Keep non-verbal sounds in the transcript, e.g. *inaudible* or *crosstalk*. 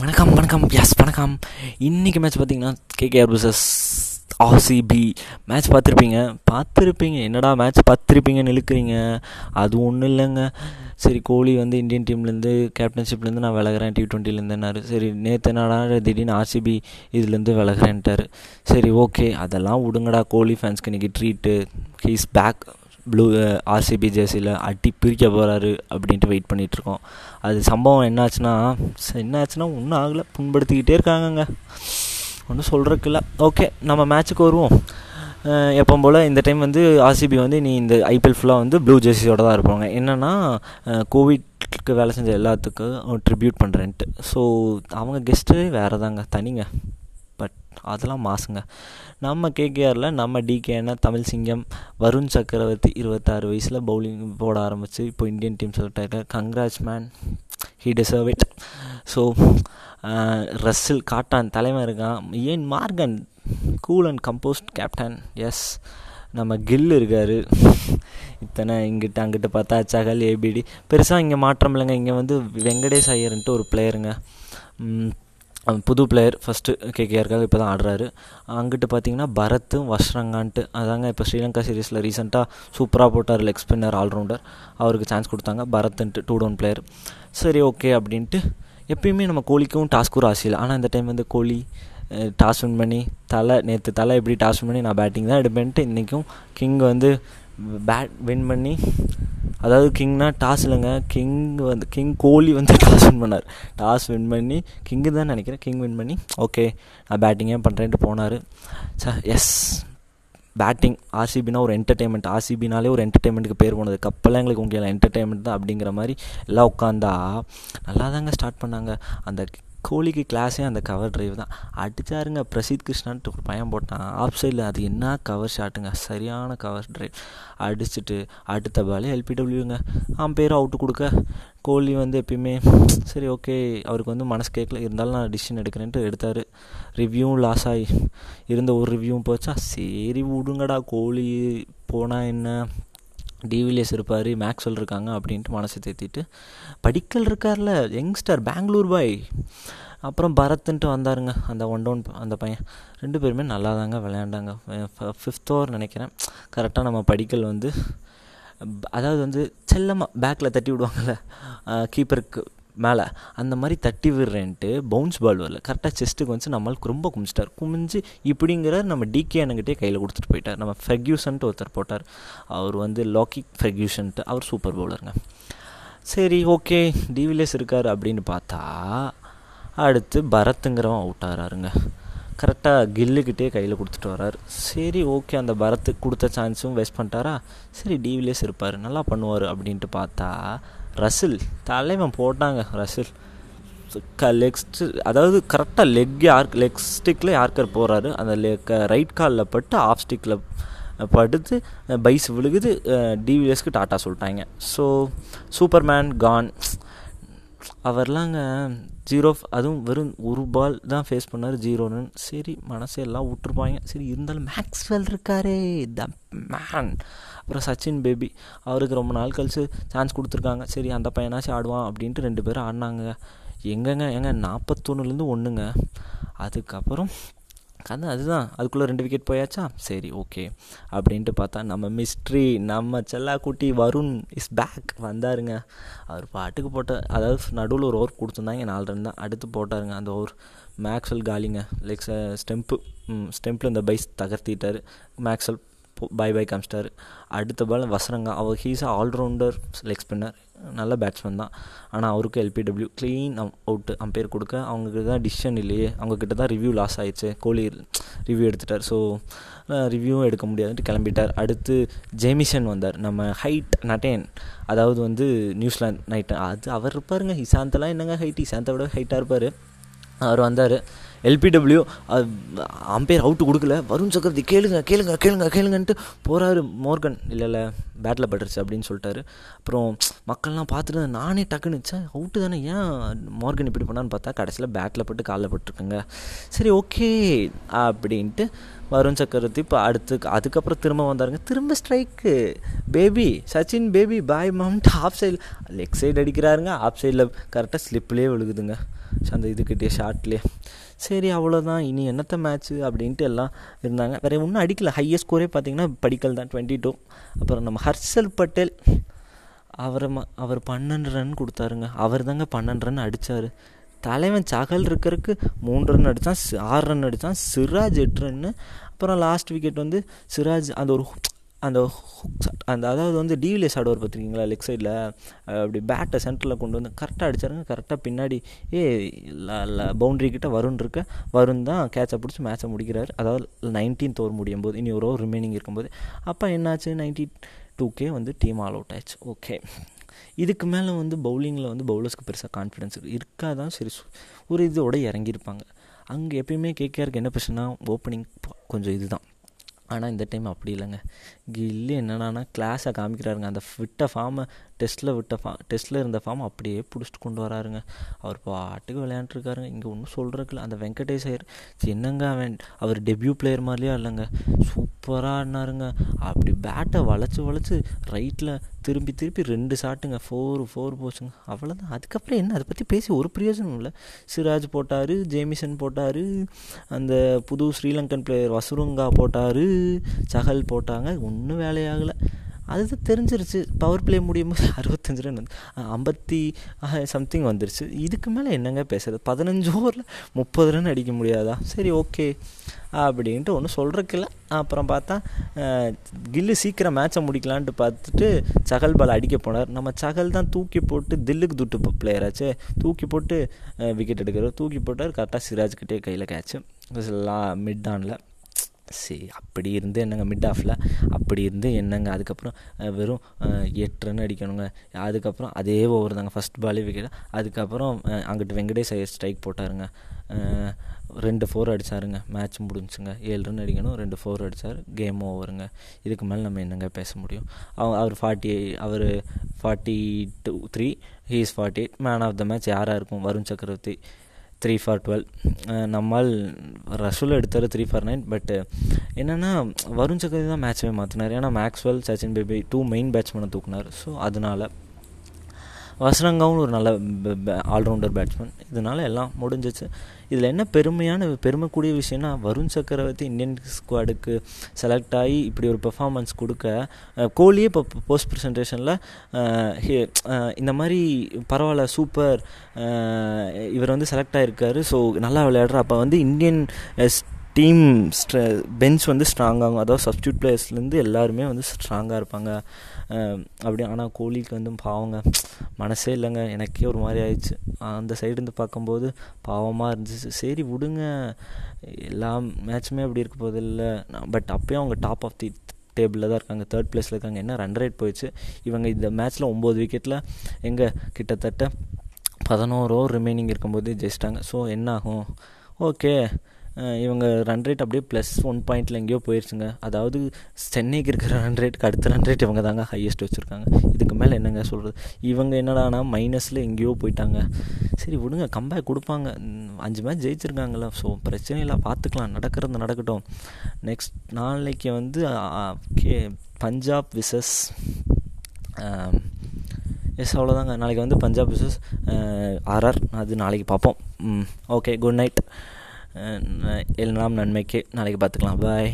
வணக்கம் வணக்கம். எஸ் வணக்கம். இன்றைக்கி மேட்ச் பார்த்தீங்கன்னா கேகேஆர் விசஸ் ஆர்சிபி மேட்ச் பார்த்துருப்பீங்க. பார்த்துருப்பீங்க. என்னடா மேட்ச் பார்த்துருப்பீங்கன்னு இழுக்கிறீங்க அது ஒன்றும் இல்லைங்க. சரி கோலி வந்து இந்தியன் டீம்லேருந்து கேப்டன்ஷிப்லேருந்து நான் விலகிறேன். டி ட்வெண்ட்டிலேருந்துனாரு சரி நேற்று என்னடா திடீர்னு ஆர்சிபி இதுலேருந்து விலகிறேன்ட்டாரு. சரி ஓகே அதெல்லாம் விடுங்கடா. கோலி ஃபேன்ஸ்க்கு இன்றைக்கி treat he's back blue RCB ஜெர்சியில் அட்டி பிரிக்க போகிறாரு அப்படின்ட்டு வெயிட் பண்ணிகிட்ருக்கோம் அது சம்பவம் என்னாச்சுன்னா என்னாச்சுன்னா ஒன்றும் ஆகலை. புண்படுத்திக்கிட்டே இருக்காங்கங்க. ஒன்றும் சொல்கிறதுக்கு இல்லை. ஓகே நம்ம மேட்ச்சுக்கு வருவோம். எப்போ போல் இந்த டைம் வந்து ஆர்சிபி வந்து நீ இந்த ஐபிஎல் ஃபுல்லாக வந்து ப்ளூ ஜெர்சியோட தான் இருப்பாங்க. என்னென்னா கோவிட்க்கு வேலை செஞ்ச எல்லாத்துக்கும் ட்ரிபியூட் பண்ணுறேன்ட்டு ஸோ அவங்க கெஸ்ட்டு வேறு தாங்க தனிங்க. அதெல்லாம் மாசுங்க. நம்ம கேகேஆரில் நம்ம டிகேன தமிழ் சிங்கம் வருண் சக்கரவர்த்தி இருபத்தாறு வயசில் பவுலிங் போட ஆரம்பித்து இப்போ Indian team select ஆகிருக்கார் congrats man he deserve it so Russell காட்டான் தலைவன் இருக்கான். ஏன் Morgan? Cool and composed captain yes நம்ம கில் இருக்கார். இத்தனை இங்கிட்ட அங்கிட்ட பார்த்தா சகல் ஏபிடி பெருசாக இங்கே மாற்றம் இல்லைங்க. இங்கே வந்து வெங்கடேஷ் ஐயர்ன்ட்டு ஒரு பிளேயருங்க புது பிளேயர் ஃபஸ்ட்டு கேகேஆருக்காக இப்போ தான் ஆடுறாரு. அங்கிட்டு பார்த்தீங்கன்னா பரத்தும் வஷ்ரங்கான்ட்டு அதாங்க இப்போ ஸ்ரீலங்கா சீரீஸில் ரீசெண்டாக சூப்பராக போட்டார் லெக் ஸ்பின்னர் ஆல்ரவுண்டர் அவருக்கு சான்ஸ் கொடுத்தாங்க பரத்துன்ட்டு டூ டவுன் பிளேயர் சரி ஓகே அப்படின்ட்டு எப்பயுமே நம்ம கோலிக்கும் டாஸ்க்கும் ராசியில் ஆனால் இந்த டைம் வந்து கோலி டாஸ் வின் பண்ணி தலை நேற்று தலை எப்படி டாஸ் வின் பண்ணி நான் பேட்டிங் தான் எடுப்பேன்ட்டு இன்றைக்கும் கிங் வந்து பேட் வின் பண்ணி அதாவது கிங்னா டாஸ் இல்லைங்க. கிங் வந்து கிங் கோலி வந்து டாஸ் வின் பண்ணார். டாஸ் வின் பண்ணி கிங்கு தான் நினைக்கிறேன். கிங் வின் பண்ணி ஓகே நான் பேட்டிங்கே பண்ணுறேன்ட்டு போனார். ச எஸ் பேட்டிங் ஆர்சிபினா ஒரு என்டர்டெயின்மெண்ட் ஆர்சிபினாலே ஒரு என்டர்டெயின்மெண்ட்டுக்கு பேர் போனது. கப்பெல்லாம் எங்களுக்கு முக்கியம் என்டர்டெயின்மெண்ட் தான் அப்படிங்கிற மாதிரி எல்லாம் உட்காந்தா நல்லா தாங்க ஸ்டார்ட் பண்ணாங்க. அந்த கோலிக்கு கிளாஸே அந்த கவர் ட்ரைவ் தான். அடிச்சாருங்க பிரசீத் கிருஷ்ணான்ட்டு ஒரு பையன் போட்டான். ஆஃப் சைடில் அது என்ன கவர் ஷாட்டுங்க சரியான கவர் ட்ரைவ் அடிச்சுட்டு அடுத்த பாலே எல்பிடபிள்யூங்க அவன் பேர் அவுட்டு கொடுக்க. கோலி வந்து எப்பயுமே சரி ஓகே அவருக்கு வந்து மனசு கேட்கல. இருந்தாலும் நான் டிசிஷன் எடுக்கிறேன்ட்டு எடுத்தார். ரிவ்யூவும் லாஸ் ஆகி இருந்த ஒரு ரிவ்யூவும் போச்சா? சரி விடுங்கடா. கோலி போனால் என்ன? டிவிலியஸ் இருப்பார் மேக்ஸ்வெல் இருக்காங்க அப்படின்ட்டு மனசை தேத்திட்டு படிக்கல் இருக்கார்ல யங்ஸ்டர் பெங்களூர் பாய் அப்புறம் பரத்ன்ட்டு வந்தாருங்க அந்த ஒன் டவுன் அந்த பையன். ரெண்டு பேருமே நல்லா தாங்க விளையாண்டாங்க ஃபிஃப்த் ஓவர் நினைக்கிறேன். கரெக்டாக நம்ம படிக்கல் வந்து அதாவது வந்து செல்லமாக பேக்கில் தட்டி விடுவாங்கள்ல கீப்பருக்கு மேலே அந்த மாதிரி தட்டி விடுறேன்ட்டு பவுன்ஸ் பால் வரல. கரெக்டாக செஸ்ட்டுக்கு வந்து நம்மளுக்கு ரொம்ப குமிச்சிட்டார் குமிஞ்சு இப்படிங்கிற நம்ம டிகே எனக்கிட்டே கையில் கொடுத்துட்டு போயிட்டார். நம்ம ஃபெர்கியூசன்ட்டு ஒருத்தர் போட்டார். அவர் வந்து லாக்கிக் ஃபெர்கியூசன்ட்டு அவர் சூப்பர் பவுலருங்க சரி ஓகே டிவிலியஸ் இருக்கார் அப்படின்னு பார்த்தா அடுத்து பரத்துங்கிறவன் அவுட் ஆகிறாருங்க கரெக்டாக கில்லுக்கிட்டே கையில் கொடுத்துட்டு வரார். சரி ஓகே அந்த பரத்துக்கு கொடுத்த சான்ஸும் வேஸ்ட் பண்ணிட்டாரா? சரி டிவிலேஸ் இருப்பார். நல்லா பண்ணுவார் அப்படின்ட்டு பார்த்தா ரசில் தலைவன் போட்டாங்க ரசில். க லெக் அதாவது கரெக்டாக லெக் யார் லெக் ஸ்டிக்கில் யார்கர் போகிறாரு அந்த லெக் ரைட் காலில் பட்டு ஆஃப் ஸ்டிக்கில் படுத்து பைஸ் விழுகுது டிவிஎஸ்க்கு டாட்டா சொல்லிட்டாங்க. ஸோ சூப்பர்மேன் கான் அவர்லாங்க ஜீரோ அதுவும் வெறும் ஒரு பால் தான் ஃபேஸ் பண்ணார் ஜீரோ ரன் சரி மனசே எல்லாம் விட்டுருப்பாங்க. சரி இருந்தாலும் மேக்ஸ்வெல் இருக்காரே. த மேன் அப்புறம் சச்சின் பேபி அவருக்கு ரொம்ப நாள் கழிச்சு சான்ஸ் கொடுத்துருக்காங்க. சரி அந்த பையனாச்சும் ஆடுவான் அப்படின்ட்டு ரெண்டு பேரும் ஆடினாங்க. எங்கங்க ஏங்க நாற்பத்தொன்னுலேருந்து ஒன்றுங்க அதுக்கப்புறம் கதை அதுதான். அதுக்குள்ளே ரெண்டு விக்கெட் போயாச்சா? சரி ஓகே அப்படின்ட்டு பார்த்தா நம்ம மிஸ்ட்ரி நம்ம செல்லாக்குட்டி வருண் இஸ் பேக் வந்தாருங்க. அவர் பாட்டுக்கு போட்ட அதாவது நடுவில் ஒரு ஓவர் கொடுத்துருந்தாங்க நாலு ரன் தான். அடுத்து போட்டாருங்க அந்த ஓவர் மேக்ஸ்வெல் காலிங்க. லைக் ஸ்டெம்ப்பு ஸ்டெம்பில் இந்த பைஸ் தகர்த்திட்டார். மேக்ஸ்வெல் பை பை கம்ஸ்டர் அடுத்த பால் வசரங்கா அவர் ஹீஸ் ஆல்ரவுண்டர் லெக் ஸ்பின்னர் நல்ல பேட்ஸ்மேன் தான். ஆனால் அவருக்கு எல்பிடபிள்யூ க்ளீன் அவுட்டு அம்பேர் கொடுக்க அவங்களுக்கு தான் டிசிஷன் இல்லையே. அவங்கக்கிட்ட தான் ரிவ்யூ லாஸ் ஆயிடுச்சு. கோலி ரிவ்யூ எடுத்துட்டார். ஸோ ரிவ்யூவும் எடுக்க முடியாதுன்ட்டு கிளம்பிட்டார். அடுத்து ஜேமிசன் வந்தார். நம்ம ஹைட் நட்டேன் அதாவது வந்து நியூசிலாந்து நைட்டு அது அவர் இருப்பாருங்க. இசாந்தெல்லாம் என்னங்க ஹைட் இசாந்தை விட ஹைட்டாக இருப்பார். அவர் வந்தார். எல்பிடபிள்யூ அம்பேர் அவுட்டு கொடுக்கல. வருண் சக்கரவர்த்தி கேளுங்க கேளுங்க கேளுங்க கேளுங்கன்ட்டு போகிறாரு மோர்கன். இல்லை இல்லை பேட்டில் பட்டுருச்சு அப்படின்னு சொல்லிட்டாரு. அப்புறம் மக்கள்லாம் பார்த்துட்டு நானே டக்குன்னு அவுட்டு தானே ஏன் மோர்கன் இப்படி பண்ணான்னு பார்த்தா கடைசியில் பேட்டில் பட்டு காலில் பட்டுருக்குங்க. சரி ஓகே அப்படின்ட்டு வருண் சக்கரவர்த்தி இப்போ அடுத்து அதுக்கப்புறம் திரும்ப வந்தாருங்க. திரும்ப ஸ்ட்ரைக்கு பேபி சச்சின் பேபி பாய் மம்ட் ஆஃப் சைடில் லெக் சைடு அடிக்கிறாருங்க. ஆஃப் சைடில் கரெக்டாக ஸ்லிப்லேயே விழுகுதுங்க. அந்த இதுக்கிட்டே ஷார்ட்லேயே சரி அவ்வளோதான் இனி என்னத்த மேட்ச்சு அப்படின்ட்டு எல்லாம் இருந்தாங்க. வேறு ஒன்றும் அடிக்கல. ஹையஸ்ட் ஸ்கோரே பார்த்தீங்கன்னா படிக்கல் தான் டுவெண்ட்டி டூ அப்புறம் நம்ம ஹர்ஷல் பட்டேல் அவரை ம அவர் பன்னெண்டு ரன் கொடுத்தாருங்க. அவர் தாங்க பன்னெண்டு ரன் அடித்தார் தலைவன் சகல் இருக்கிறதுக்கு மூணு ரன் அடித்தான் ஆறு ரன் அடித்தான் சிராஜ் எட்டு ரன்னு அப்புறம் லாஸ்ட் விக்கெட் வந்து சிராஜ் அந்த ஒரு அந்த ஹுக் ஷாட் அந்த அதாவது வந்து டிவிலியஸ் ஆடுவார் பார்த்துருக்கீங்களா லெக் சைடில் அப்படி பேட்டை சென்டரில் கொண்டு வந்து கரெக்டாக அடிச்சாருங்க. கரெக்டாக பின்னாடி ஏ பவுண்ட்ரி கிட்ட வருண் இருக்க. வருண் தான் கேட்சை பிடிச்சி மேட்சை முடிக்கிறார். அதாவது நைன்டீன்த் ஓவர் முடியும் போது இனி ஒரு ஓவர் ரிமைனிங் இருக்கும்போது. அப்போ என்னாச்சு? நைன்டி டூக்கே வந்து டீம் ஆல் அவுட் ஆயிடுச்சு. ஓகே இதுக்கு மேலே வந்து பவுலிங்கில் வந்து பவுலர்ஸ்க்கு பெருசாக கான்ஃபிடன்ஸ் இருக்காதான் சரி ஒரு இதோட இறங்கியிருப்பாங்க. அங்கே எப்பயுமே கேகேஆருக்கு என்ன பிரச்சனைனா ஓப்பனிங் கொஞ்சம் இதுதான். ஆனால் இந்த டைம் அப்படி இல்லைங்க. கில்லி என்னென்னா கிளாஸை காமிக்கிறாருங்க. அந்த விட்ட ஃபார்மை டெஸ்ட்டில் விட்ட ஃபா டெஸ்ட்டில் இருந்த ஃபார்ம் அப்படியே பிடிச்சிட்டு கொண்டு வராருங்க. அவர் பாட்டுக்கு விளையாண்டுருக்காருங்க. இங்கே ஒன்றும் சொல்கிறதுக்குல அந்த வெங்கடேஷ் ஐயர் என்னங்க அவன் அவர் டெபியூ பிளேயர் மாதிரியே இல்லைங்க. சூப்பராக ஆடினாருங்க. அப்படி பேட்டை வளைச்சி வளைச்சி ரைட்டில் திரும்பி திருப்பி ரெண்டு ஷாட்டுங்க. ஃபோர் ஃபோர் போச்சுங்க. அவ்வளோதான் அதுக்கப்புறம் என்ன? அதை பற்றி பேசி ஒரு பிரயோஜனம் இல்லை. சிராஜ் போட்டார் ஜேமிசன் போட்டார் அந்த புது ஸ்ரீலங்கன் பிளேயர் வசுருங்கா போட்டார் சஹல் போட்டாங்க. ஒன்றும் வேலையாகலை. அதுதான் தெரிஞ்சிருச்சு. பவர் பிளே முடியும் போது *laughs* அறுபத்தஞ்சு ரன் வந்து ஐம்பத்தி சம்திங் வந்துருச்சு. இதுக்கு மேலே என்னங்க பேசுறது? பதினஞ்சு ஓவரில் முப்பது ரன் அடிக்க முடியாதா? சரி ஓகே அப்படின்ட்டு ஒன்றும் சொல்கிறக்கில்ல அப்புறம் பார்த்தா கில்லு சீக்கிரம் மேட்சை முடிக்கலான்ட்டு பார்த்துட்டு சகல் பால் அடிக்க போனார். நம்ம சகல் தான் தூக்கி போட்டு தில்லுக்கு துட்டு பிளேயராச்சு தூக்கி போட்டு விக்கெட் எடுக்கிறார். தூக்கி போட்டார். கரெக்டாக சிராஜ்கிட்டே கையில் கேட்ச்சு மிட் ஆனில் சரி அப்படி இருந்து என்னங்க மிட் ஆஃபில் அப்படி இருந்து என்னங்க? அதுக்கப்புறம் வெறும் எட்டு ரன் அடிக்கணுங்க. அதுக்கப்புறம் அதே ஓவர் தாங்க. ஃபஸ்ட் பாலே விக்கெட் அதுக்கப்புறம் அங்கிட்டு வெங்கடேஷ் ஐயர் ஸ்ட்ரைக் போட்டாருங்க. ரெண்டு ஃபோர் அடித்தாருங்க மேட்ச் முடிஞ்சுங்க. ஏழு ரன் அடிக்கணும் ரெண்டு ஃபோர் அடித்தார் கேம் ஓவருங்க இதுக்கு மேலே நம்ம என்னங்க பேச முடியும்? அவ அவர் forty our forty two three he is forty eight man of the match யாராக இருக்கும்? வருண் சக்கரவர்த்தி. த்ரீ ஃபார் டுவெல் நம்மால் ரசூல் எடுத்தார் த்ரீ ஃபார் நைன் பட்டு என்னென்னா வருண் சக்கரவர்த்தி தான் மேட்சவே மாற்றினார் ஏன்னா Maxwell Sachin Baby two main பேட்ஸ்மேனை தூக்குனார். ஸோ அதனால் வசனங்காவும் ஒரு நல்ல ஆல்ரவுண்டர் பேட்ஸ்மேன் இதனால் எல்லாம் முடிஞ்சிச்சு. இதில் என்ன பெருமையான பெருமைக்கூடிய விஷயம்னா வருண் சக்கரவர்த்தி இந்தியன் ஸ்குவாடுக்கு செலக்ட் ஆகி இப்படி ஒரு பெர்ஃபார்மன்ஸ் கொடுக்க கோலியே இப்போ போஸ்ட் ப்ரெசன்டேஷனில் இந்த மாதிரி பரவாயில்ல சூப்பர் இவர் வந்து செலக்ட் ஆகிருக்காரு ஸோ நல்லா விளையாடுற அப்போ வந்து இந்தியன் டீம் ஸ்ட்ர பெஞ்ச் வந்து ஸ்ட்ராங்காகும் அதாவது சப்ஸ்டியூட் பிளேயர்ஸ்லேருந்து எல்லாருமே வந்து ஸ்ட்ராங்காக இருப்பாங்க. அப்படி ஆனால் கோலிக்கு வந்து பாவங்க. மனசே இல்லைங்க. எனக்கே ஒரு மாதிரி ஆயிடுச்சு. அந்த சைடுந்து பார்க்கும்போது பாவமாக இருந்துச்சு. சரி விடுங்க. எல்லா மேட்சுமே அப்படி இருக்க போது இல்லை. பட் அப்போயும் அவங்க டாப் ஆஃப் தி டேபிளில் தான் இருக்காங்க. தேர்ட் பிளேஸில் இருக்காங்க. என்ன ரன் ரேட் போயிடுச்சு? இவங்க இந்த மேட்ச்சில் ஒம்பது விக்கெட்டில் எங்கே? கிட்டத்தட்ட பதினோரு ஓவர் ரிமைனிங் இருக்கும்போது ஜெயிச்சிட்டாங்க. ஸோ என்ன ஆகும்? ஓகே இவங்க ரன் ரேட் அப்படியே ப்ளஸ் ஒன் பாயிண்டில் எங்கேயோ போயிடுச்சுங்க அதாவது சென்னைக்கு இருக்கிற ரன் ரேட்டுக்கு அடுத்த ரன் ரேட் இவங்க தாங்க ஹையஸ்ட் வச்சுருக்காங்க. இதுக்கு மேலே என்னங்க சொல்கிறது இவங்க என்னடானா மைனஸில் எங்கேயோ போயிட்டாங்க. சரி விடுங்க கம்பேக் கொடுப்பாங்க. அஞ்சு மேட்ச் ஜெயிச்சிருக்காங்களா ஸோ பிரச்சனை இல்லை பார்த்துக்கலாம் நடக்கிறது நடக்கட்டும். நெக்ஸ்ட் நாளைக்கு வந்து கே பஞ்சாப் விசஸ் எஸ் அவ்வளோதாங்க நாளைக்கு வந்து பஞ்சாப் விசஸ் ஆர்ஆர் அது நாளைக்கு பார்ப்போம். ஓகே குட் நைட் எல்லாம் நன்மைக்கு நாளைக்கு பார்த்துக்கலாம். பாய்